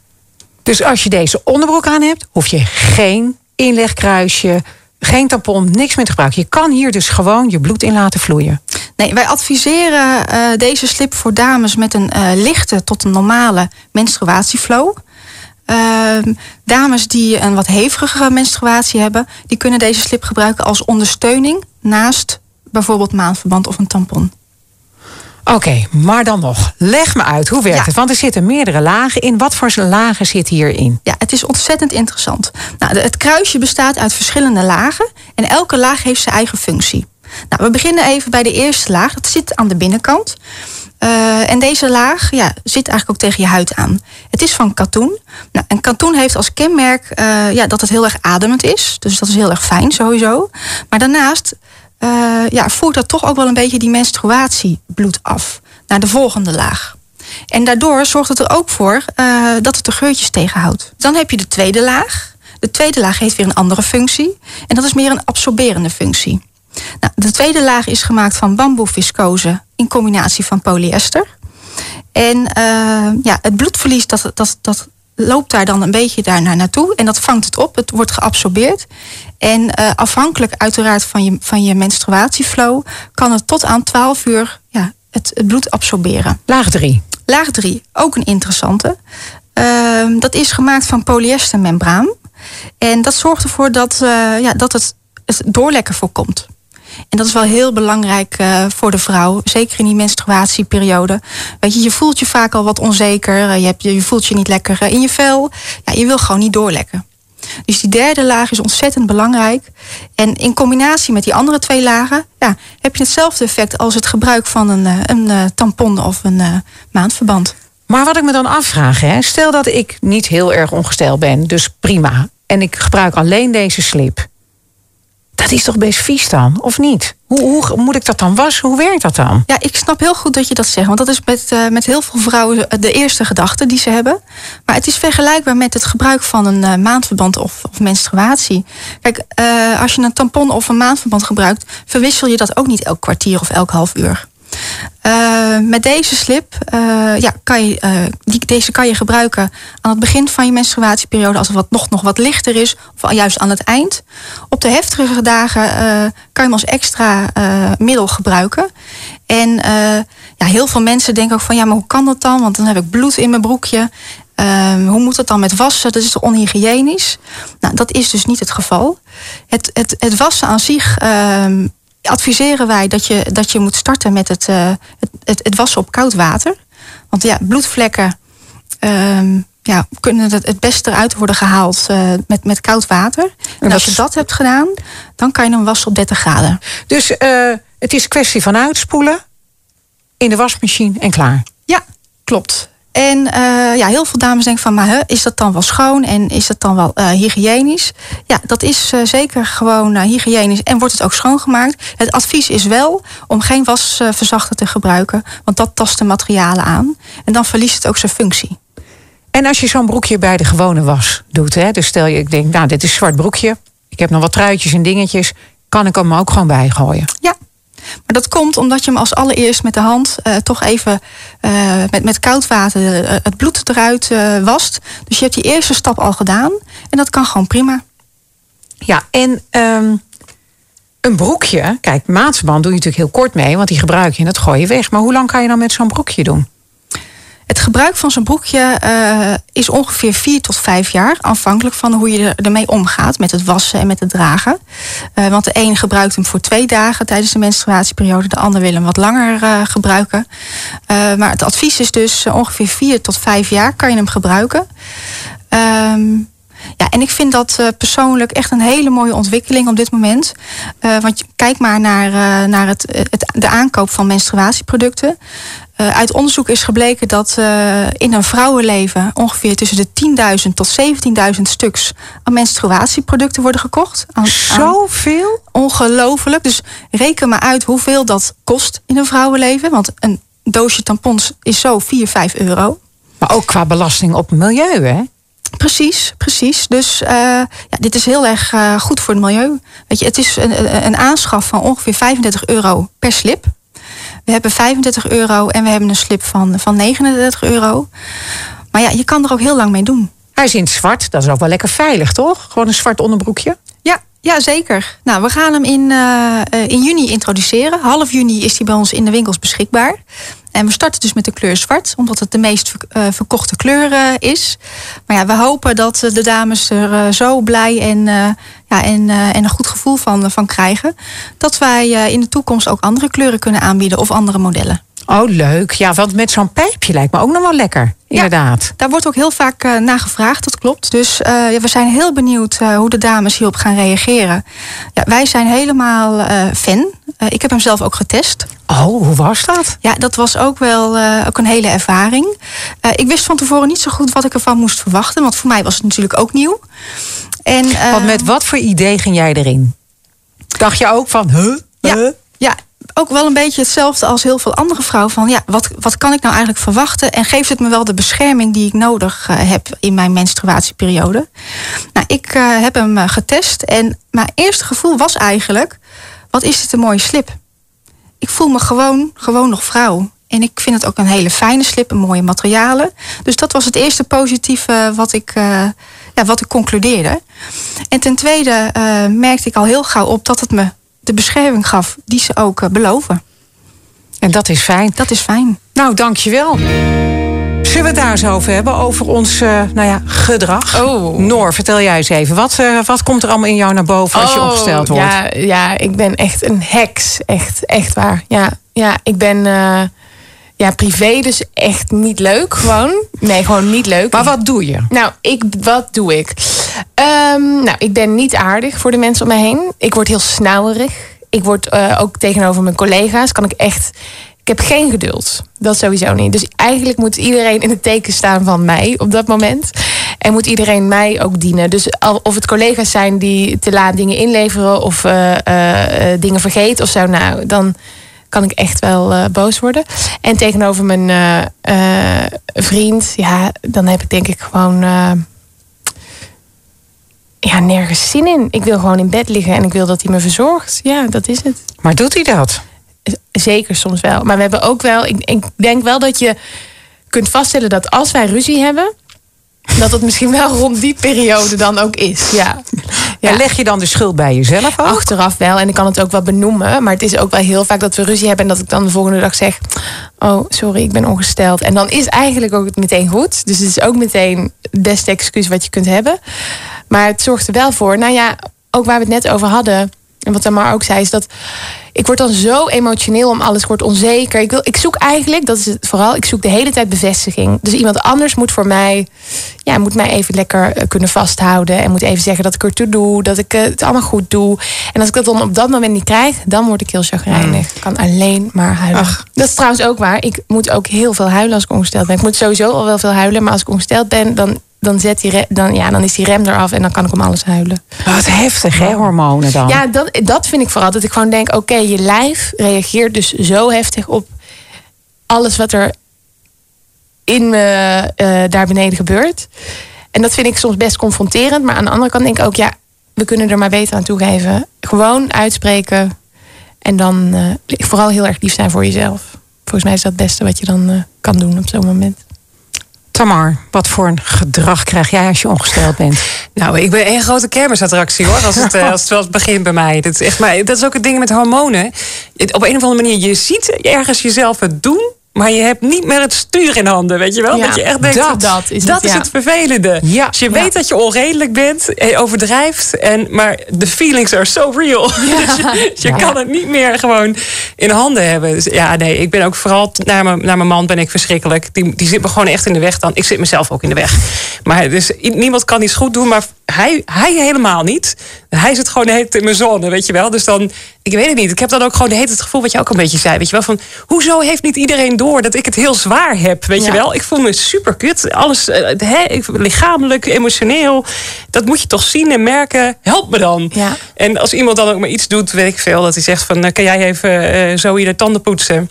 Dus als je deze onderbroek aan hebt, hoef je geen inlegkruisje, geen tampon, niks meer te gebruiken. Je kan hier dus gewoon je bloed in laten vloeien. Nee, wij adviseren deze slip voor dames met een lichte tot een normale menstruatieflow. Ehm, dames die een wat hevigere menstruatie hebben, die kunnen deze slip gebruiken als ondersteuning naast bijvoorbeeld maandverband of een tampon. Oké, maar dan nog. Leg me uit, hoe werkt Ja. het? Want er zitten meerdere lagen in. Wat voor lagen zitten hierin? Ja, het is ontzettend interessant. Nou, het kruisje bestaat uit verschillende lagen en elke laag heeft zijn eigen functie. Nou, we beginnen even bij de eerste laag. Dat zit aan de binnenkant. Eh, en deze laag ja, zit eigenlijk ook tegen je huid aan. Het is van katoen. Nou, en katoen heeft als kenmerk eh, ja, dat het heel erg ademend is. Dus dat is heel erg fijn sowieso. Maar daarnaast eh, ja, voert dat toch ook wel een beetje die menstruatiebloed af naar de volgende laag. En daardoor zorgt het er ook voor dat het de geurtjes tegenhoudt. Dan heb je de tweede laag. De tweede laag heeft weer een andere functie. En dat is meer een absorberende functie. Nou, de tweede laag is gemaakt van bamboeviscose in combinatie van polyester. En eh, ja, het bloedverlies dat, dat, dat loopt daar dan een beetje daarna naartoe. En dat vangt het op. Het wordt geabsorbeerd. En eh, afhankelijk uiteraard van je, van je menstruatieflow... kan het tot aan 12 uur ja, het, het bloed absorberen. Laag 3. Laag 3, ook een interessante. Ehm, dat is gemaakt van polyestermembraan. En dat zorgt ervoor dat, eh, ja, dat het, het doorlekken voorkomt. En dat is wel heel belangrijk eh, voor de vrouw. Zeker in die menstruatieperiode. Weet je, je voelt je vaak al wat onzeker. eh, Je, je voelt je niet lekker eh, in je vel. Ja, je wil gewoon niet doorlekken. Dus die derde laag is ontzettend belangrijk. En in combinatie met die andere twee lagen... Ja, heb je hetzelfde effect als het gebruik van een, een tampon of een maandverband. Maar wat ik me dan afvraag, hè, stel dat ik niet heel erg ongesteld ben, dus prima. En ik gebruik alleen deze slip. Dat is toch best vies dan, of niet? Hoe, hoe moet ik dat dan wassen? Hoe werkt dat dan? Ja, ik snap heel goed dat je dat zegt. Want dat is met, eh, met heel veel vrouwen de eerste gedachte die ze hebben. Maar het is vergelijkbaar met het gebruik van een eh, maandverband of, of menstruatie. Kijk, eh, als je een tampon of een maandverband gebruikt, verwissel je dat ook niet elk kwartier of elk half uur. Eh, met deze slip, eh, ja, kan je, eh, deze kan je gebruiken aan het begin van je menstruatieperiode, als het nog, nog wat lichter is, of juist aan het eind. Op de heftigere dagen kan je hem als extra middel gebruiken. En ja, heel veel mensen denken ook van ja, maar hoe kan dat dan? Want dan heb ik bloed in mijn broekje. Ehm, hoe moet het dan met wassen? Dat is toch onhygiënisch? Nou, dat is dus niet het geval. Het, het, het wassen aan zich ehm, adviseren wij dat je, dat je moet starten met het, eh, het, het, het wassen op koud water. Want ja, bloedvlekken ehm, ja, kunnen het, het beste eruit worden gehaald eh, met, met koud water. En, als je dat hebt gedaan, dan kan je hem wassen op 30 graden. Dus eh, het is kwestie van uitspoelen, in de wasmachine en klaar. Ja, klopt. En eh, ja, heel veel dames denken van, maar hè, is dat dan wel schoon en is dat dan wel eh, hygiënisch? Ja, dat is eh, zeker gewoon hygiënisch en wordt het ook schoongemaakt. Het advies is wel om geen wasverzachter te gebruiken, want dat tast de materialen aan. En dan verliest het ook zijn functie. En als je zo'n broekje bij de gewone was doet, hè, dus stel je, ik denk, nou, dit is een zwart broekje. Ik heb nog wat truitjes en dingetjes. Kan ik hem ook gewoon bijgooien? Ja. Maar dat komt omdat je hem als allereerst met de hand eh, toch even eh, met, met koud water eh, het bloed eruit wast. Dus je hebt die eerste stap al gedaan. En dat kan gewoon prima. Ja, en ehm, een broekje, kijk, maatverband doe je natuurlijk heel kort mee, want die gebruik je en dat gooi je weg. Maar hoe lang kan je dan met zo'n broekje doen? Het gebruik van zo'n broekje eh, is ongeveer vier tot vijf jaar. Afhankelijk van hoe je er- ermee omgaat. Met het wassen en met het dragen. Eh, want de een gebruikt hem voor twee dagen tijdens de menstruatieperiode. De ander wil hem wat langer eh, gebruiken. Maar het advies is dus ongeveer vier tot vijf jaar kan je hem gebruiken. Ehm, ja, en ik vind dat eh, persoonlijk echt een hele mooie ontwikkeling op dit moment. Eh, want kijk maar naar, eh, naar het, het, de aankoop van menstruatieproducten. Uit onderzoek is gebleken dat in een vrouwenleven ongeveer tussen de 10.000 tot 17.000 stuks aan menstruatieproducten worden gekocht. Aan, aan- Zoveel? ongelooflijk. Dus reken maar uit hoeveel dat kost in een vrouwenleven. Want een doosje tampons is zo 4, 5 euro. Maar ook qua belasting op milieu, hè? Precies, precies. Dus eh, ja, dit is heel erg eh, goed voor het milieu. Weet je, het is een, een- aanschaf van ongeveer 35 euro per slip. We hebben 35 euro en we hebben een slip van, van 39 euro. Maar ja, je kan er ook heel lang mee doen. Hij is in het zwart, dat is ook wel lekker veilig, toch? Gewoon een zwart onderbroekje. Ja, ja zeker. Nou, we gaan hem in, eh, in juni introduceren. Half juni is hij bij ons in de winkels beschikbaar. En we starten dus met de kleur zwart, omdat het de meest eh, verkochte kleur eh, is. Maar ja, we hopen dat eh, de dames er zo blij en, ja, en, en een goed gevoel van, van krijgen. Dat wij in de toekomst ook andere kleuren kunnen aanbieden of andere modellen. Oh, leuk. Ja, want met zo'n pijpje lijkt me ook nog wel lekker. Inderdaad. Daar wordt ook heel vaak naar gevraagd, dat klopt. Dus ja, we zijn heel benieuwd hoe de dames hierop gaan reageren. Ja, wij zijn helemaal fan. Ik heb hem zelf ook getest. Oh, hoe was dat? Ja, dat was ook wel eh, ook een hele ervaring. Eh, ik wist van tevoren niet zo goed wat ik ervan moest verwachten. Want voor mij was het natuurlijk ook nieuw. En, eh, Want met wat voor idee ging jij erin? Dacht je ook van, huh? Ja, ja, ook wel een beetje hetzelfde als heel veel andere vrouwen. Van ja, wat, wat kan ik nou eigenlijk verwachten? En geeft het me wel de bescherming die ik nodig heb in mijn menstruatieperiode? Nou, ik heb hem getest. En mijn eerste gevoel was eigenlijk: wat is dit een mooie slip? Ik voel me gewoon, gewoon nog vrouw. En ik vind het ook een hele fijne slip, een mooie materialen. Dus dat was het eerste positieve wat ik, eh, ja, wat ik concludeerde. En ten tweede eh, merkte ik al heel gauw op dat het me de bescherming gaf die ze ook eh, beloven. En dat is fijn. Dat is fijn. Nou, dankjewel. Zullen we het daar eens over hebben? Over ons eh, nou ja, gedrag? Oh. Noor, vertel jij eens even. Wat, eh, wat komt er allemaal in jou naar boven als je Oh, opgesteld wordt? Ja, ja, ik ben echt een heks. Echt, echt waar. Ja, ja ik ben eh, ja, privé dus echt niet leuk. Gewoon. Nee, gewoon niet leuk. Maar wat doe je? Nou, ik, wat doe ik? Ehm, nou, ik ben niet aardig voor de mensen om me heen. Ik word heel snauwerig. Ik word ook tegenover mijn collega's. Kan ik echt. Ik heb geen geduld. Dat sowieso niet. Dus eigenlijk moet iedereen in het teken staan van mij op dat moment. En moet iedereen mij ook dienen. Dus of het collega's zijn die te laat dingen inleveren of eh, eh, eh, dingen vergeten of zo, nou, dan kan ik echt wel boos worden. En tegenover mijn vriend, ja, dan heb ik denk ik gewoon. ja, nergens zin in. Ik wil gewoon in bed liggen en ik wil dat hij me verzorgt. Ja, dat is het. Maar doet hij dat? Zeker soms wel. Maar we hebben ook wel. Ik, ik denk wel dat je kunt vaststellen dat als wij ruzie hebben. dat het misschien wel rond die periode dan ook is. Ja. ja. En leg je dan de schuld bij jezelf ook? Achteraf wel. En ik kan het ook wel benoemen. Maar het is ook wel heel vaak dat we ruzie hebben. En dat ik dan de volgende dag zeg. Oh, sorry, ik ben ongesteld. En dan is eigenlijk ook het meteen goed. Dus het is ook meteen beste excuus wat je kunt hebben. Maar het zorgt er wel voor. Nou ja, ook waar we het net over hadden. En wat Tamar ook zei, is dat ik word dan zo emotioneel om alles. Ik word onzeker. Ik, wil, ik zoek eigenlijk, dat is het vooral, ik zoek de hele tijd bevestiging. Dus iemand anders moet voor mij, ja, moet mij even lekker eh, kunnen vasthouden. En moet even zeggen dat ik ertoe doe, dat ik eh, het allemaal goed doe. En als ik dat dan op dat moment niet krijg, dan word ik heel chagrijnig. Ik kan alleen maar huilen. Dat is trouwens ook waar. Ik moet ook heel veel huilen als ik ongesteld ben. Ik moet sowieso al wel veel huilen, maar als ik ongesteld ben, dan, dan, zet die dan, ja, dan is die rem eraf en dan kan ik om alles huilen. Wat heftig, hè, hormonen dan? Ja, dat, dat vind ik vooral. Dat ik gewoon denk, oké, je lijf reageert dus zo heftig op alles wat er in me eh, daar beneden gebeurt. En dat vind ik soms best confronterend. Maar aan de andere kant denk ik ook, ja, we kunnen er maar beter aan toegeven. Gewoon uitspreken. En dan eh, vooral heel erg lief zijn voor jezelf. Volgens mij is dat het beste wat je dan eh, kan doen op zo'n moment. Tamar, wat voor een gedrag krijg jij als je ongesteld bent? Nou, ik ben één grote kermisattractie hoor. Als het, eh, als het wel begint bij mij. Dat is, echt, maar dat is ook het ding met hormonen. Op een of andere manier, je ziet ergens jezelf het doen. Maar je hebt niet meer het stuur in handen, weet je wel? Ja, dat je echt denkt, dat- dat is het, ja. het vervelende. Ja, je weet dat je onredelijk bent, en overdrijft. En, maar de feelings are so real. dus je, je kan het niet meer gewoon in handen hebben. Dus ja, nee, ik ben ook vooral naar mijn, naar mijn man ben ik verschrikkelijk. Die, die zit me gewoon echt in de weg dan. Ik zit mezelf ook in de weg. Maar dus niemand kan iets goed doen, maar hij, hij helemaal niet. Hij zit gewoon de hele in mijn zone, weet je wel. Dus dan, ik weet het niet. Ik heb dan ook gewoon de hele tijd het gevoel wat je ook een beetje zei. Weet je wel, van hoezo heeft niet iedereen door dat ik het heel zwaar heb? Weet je wel, ik voel me super kut. Alles, eh, hè, lichamelijk, emotioneel. Dat moet je toch zien en merken. Help me dan. Ja. En als iemand dan ook maar iets doet, weet ik veel, dat hij zegt van, eh, kan jij even eh, zo hier de tanden poetsen?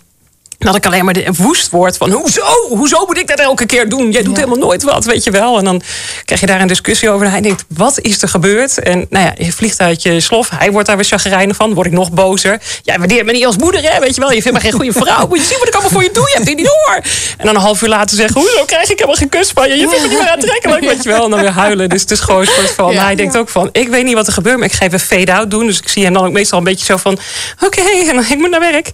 Dat ik alleen maar de woest word van hoezo? Hoezo moet ik dat elke keer doen? Jij doet Ja. helemaal nooit wat, weet je wel. En dan krijg je daar een discussie over. En hij denkt, wat is er gebeurd? En nou ja, je vliegt uit je slof. Hij wordt daar weer chagrijnig van. Word ik nog bozer. Jij waardeert me niet als moeder, hè? Weet je wel. Je vindt me geen goede vrouw. Moet je zien wat ik allemaal voor je doe? Je hebt het niet door. En dan een half uur later zeggen, hoezo krijg ik helemaal geen kus van je? Je vindt me niet meer aantrekkelijk, weet je wel. En dan weer huilen. Dus het is gewoon een soort van... Ja. Hij denkt ook van, ik weet niet wat er gebeurt. Maar ik ga even fade-out doen. Dus ik zie hem dan ook meestal een beetje zo van... Oké, en dan ik moet naar werk.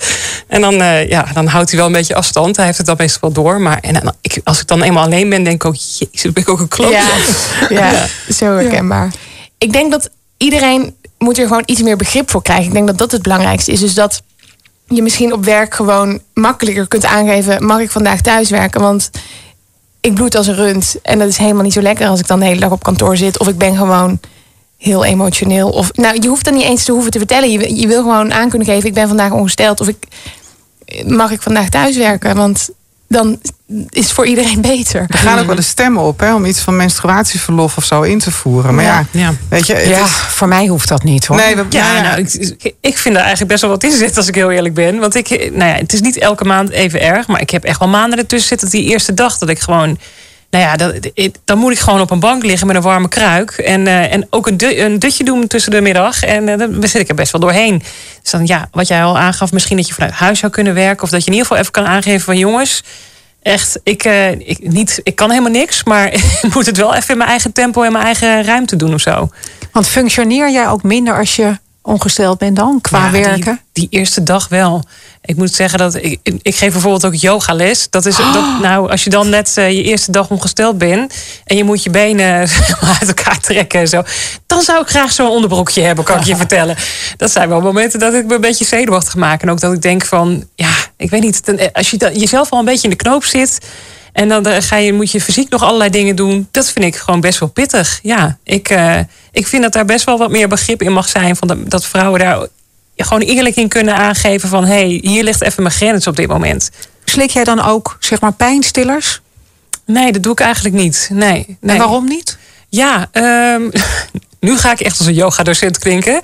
En dan, eh, ja, dan houdt houdt hij wel een beetje afstand. Hij heeft het dan meestal wel door. Maar en dan, ik, als ik dan eenmaal alleen ben, denk ik ook... Jezus, ben ik ook een klootzak. Ja, ja, zo herkenbaar. Ik denk dat iedereen moet er gewoon iets meer begrip voor krijgen. Ik denk dat dat het belangrijkste is. Dus dat je misschien op werk gewoon makkelijker kunt aangeven... mag ik vandaag thuiswerken? Want ik bloed als een rund. En dat is helemaal niet zo lekker als ik dan de hele dag op kantoor zit. Of ik ben gewoon heel emotioneel. Of, nou, je hoeft dan niet eens te hoeven te vertellen. Je, je wil gewoon aan kunnen geven... ik ben vandaag ongesteld. Of ik, mag ik vandaag thuiswerken? Want dan is het voor iedereen beter. Er gaan ook wel de stemmen op hè, om iets van menstruatieverlof of zo in te voeren. Maar ja, Ja. weet je, het Ja, is- voor mij hoeft dat niet hoor. nee, we, Ja, nou ja, nou, ik, ik vind er eigenlijk best wel wat in zitten als ik heel eerlijk ben. Want ik, nou ja, het is niet elke maand even erg. Maar ik heb echt wel maanden ertussen zitten. Die eerste dag dat ik gewoon... Nou ja, dan moet ik gewoon op een bank liggen met een warme kruik. En, eh, en ook een, du- een dutje doen tussen de middag. En eh, dan zit ik er best wel doorheen. Dus dan, ja, wat jij al aangaf, misschien dat je vanuit huis zou kunnen werken. Of dat je in ieder geval even kan aangeven van jongens... Echt, ik, eh, ik, niet, ik kan helemaal niks, maar ik moet het wel even in mijn eigen tempo en mijn eigen ruimte doen of zo. Want functioneer jij ook minder als je ongesteld bent dan, qua Ja, werken? Die, eerste dag wel. Ik moet zeggen dat ik, ik- geef bijvoorbeeld ook yogales. Dat is dat, nou, als je dan net eh, je eerste dag ongesteld bent en je moet je benen uit elkaar trekken en zo, dan zou ik graag zo'n onderbroekje hebben, kan ik je vertellen. Dat zijn wel momenten dat ik me een beetje zenuwachtig maak en ook dat ik denk van, ja, ik weet niet, dan- als je dan, jezelf al een beetje in de knoop zit. En dan eh, ga je, moet je fysiek nog allerlei dingen doen. Dat vind ik gewoon best wel pittig. Ja, ik, eh, ik vind dat daar best wel wat meer begrip in mag zijn. Van dat, dat vrouwen daar gewoon eerlijk in kunnen aangeven van... hé, hey, hier ligt even mijn grens op dit moment. Slik jij dan ook, zeg maar, pijnstillers? Nee, dat doe ik eigenlijk niet. Nee. nee. En waarom niet? Ja, ehm, nu ga ik echt als een yoga-docent klinken.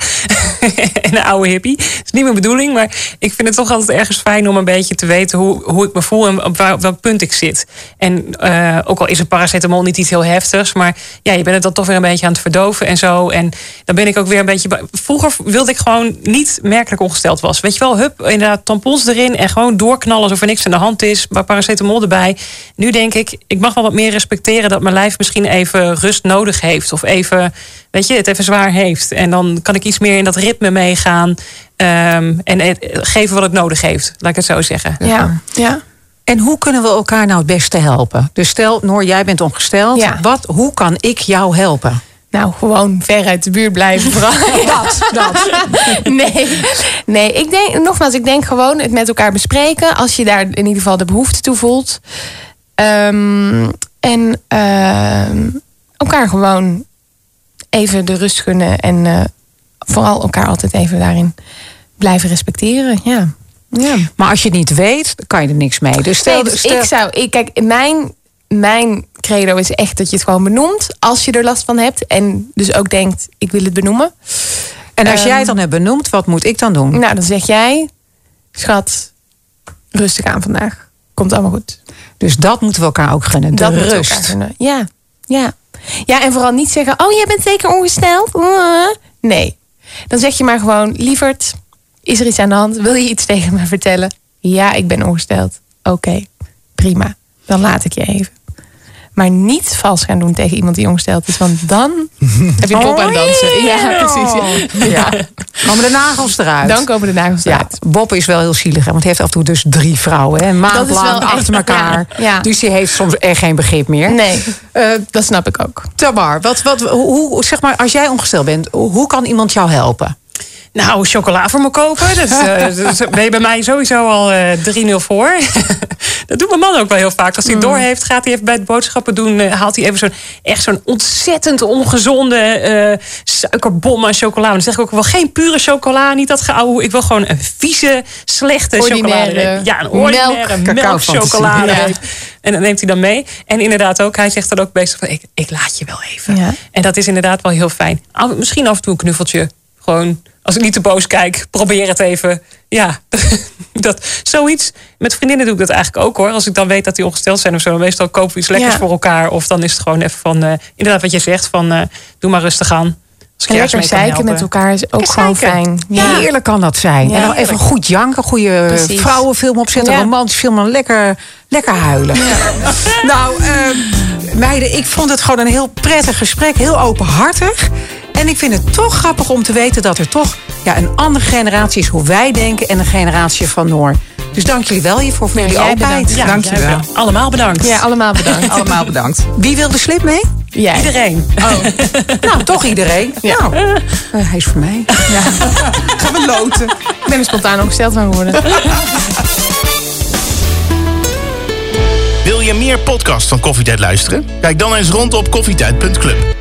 en een oude hippie. Dat is niet mijn bedoeling, maar ik vind het toch altijd ergens fijn om een beetje te weten hoe, hoe ik me voel en op, waar, op welk punt ik zit. En eh, ook al is een paracetamol niet iets heel heftigs, maar ja, je bent het dan toch weer een beetje aan het verdoven en zo. En dan ben ik ook weer een beetje. Vroeger wilde ik gewoon niet merkelijk ongesteld was. Weet je wel, hup, inderdaad, tampons erin en gewoon doorknallen alsof er niks aan de hand is. Maar paracetamol erbij. Nu denk ik, ik mag wel wat meer respecteren dat mijn lijf misschien even rust nodig heeft. Of even, weet je, het even zwaar heeft. En dan kan ik iets meer in dat ritme meegaan. ehm, en eh, geven wat het nodig heeft, laat ik het zo zeggen. Ja, ja. En hoe kunnen we elkaar nou het beste helpen? Dus stel, Noor, jij bent ongesteld. Ja. Wat, hoe kan ik jou helpen? Nou, gewoon ver uit de buurt blijven. Vooral. Dat, dat. Nee, nee ik denk, nogmaals, ik denk gewoon het met elkaar bespreken. Als je daar in ieder geval de behoefte toe voelt. Ehm, en ehm, elkaar gewoon even de rust gunnen. En eh, vooral elkaar altijd even daarin blijven respecteren. Ja. ja. Maar als je het niet weet, dan kan je er niks mee. Dus stel, Nee, dus stel- ik zou, ik, kijk, mijn, mijn credo is echt dat je het gewoon benoemt als je er last van hebt. En dus ook denkt, ik wil het benoemen. en als jij ehm, het dan hebt benoemd, wat moet ik dan doen? Nou, dan zeg jij, schat, rustig aan vandaag. Komt allemaal goed. Dus dat moeten we elkaar ook gunnen. De dat moeten we elkaar rust. gunnen. Ja, ja. Ja, en vooral niet zeggen, oh, jij bent zeker ongesteld. Nee. Dan zeg je maar gewoon, lieverd, is er iets aan de hand? Wil je iets tegen me vertellen? Ja, ik ben ongesteld. Oké, prima. Dan laat ik je even. Maar niet vals gaan doen tegen iemand die ongesteld is. Want dan heb je Bob aan het dansen. Ja, precies. Ja. Komen de nagels eruit? Dan komen de nagels Ja, eruit. Bob is wel heel zielig, hè, want hij heeft af en toe dus drie vrouwen. Hè, een maand Dat is lang wel echt- achter elkaar. ja, ja. Dus die heeft soms echt geen begrip meer. Nee, Eh, dat snap ik ook. Tamar, wat, wat, hoe, zeg maar, als jij ongesteld bent, hoe kan iemand jou helpen? Nou, chocola voor me kopen. Dat, eh, dat ben je bij mij sowieso al eh 3-0 voor. dat doet mijn man ook wel heel vaak. Als hij het door heeft, gaat hij even bij het boodschappen doen. eh, haalt hij even zo'n echt zo'n ontzettend ongezonde suikerbom aan chocola. En dan zeg ik ook wel geen pure chocola, niet dat geouwe. Ik wil gewoon een vieze, slechte chocolade. Ja, een ordinaire melk- melkchocolade. Ja. En dat neemt hij dan mee. En inderdaad ook, hij zegt dan ook bezig van... ik, ik laat je wel even. Ja. En dat is inderdaad wel heel fijn. Misschien af en toe een knuffeltje. Gewoon, als ik niet te boos kijk, probeer het even. Ja, dat, zoiets. Met vriendinnen doe ik dat eigenlijk ook hoor. Als ik dan weet dat die ongesteld zijn of zo. Meestal kopen we iets lekkers Ja. voor elkaar. Of dan is het gewoon even van... eh, inderdaad wat je zegt, van eh, doe maar rustig aan. En lekker zeiken met elkaar is ook Lekker gewoon zeiken. fijn. Ja. Heerlijk kan dat zijn. Ja, en dan even goed janken, goede Precies. vrouwenfilm opzetten, Ja. romantisch film, en lekker, lekker huilen. Nou, ehm, meiden, ik vond het gewoon een heel prettig gesprek, heel openhartig. En ik vind het toch grappig om te weten dat er toch ja, een andere generatie is hoe wij denken en een generatie van Noor Dus dank jullie wel hiervoor voor Ja, jullie jij openheid. Ja, Dankjewel. jij bedankt. Allemaal bedankt. Ja, allemaal bedankt. Allemaal bedankt. Wie wil de slip mee? Jij. Iedereen. Nou, toch iedereen. Ja. Nou, eh, hij is voor mij. Gaan we loten. Ik ben er spontaan ongesteld van geworden. Wil je meer podcasts van Koffietijd luisteren? Kijk dan eens rond op koffietijd.club.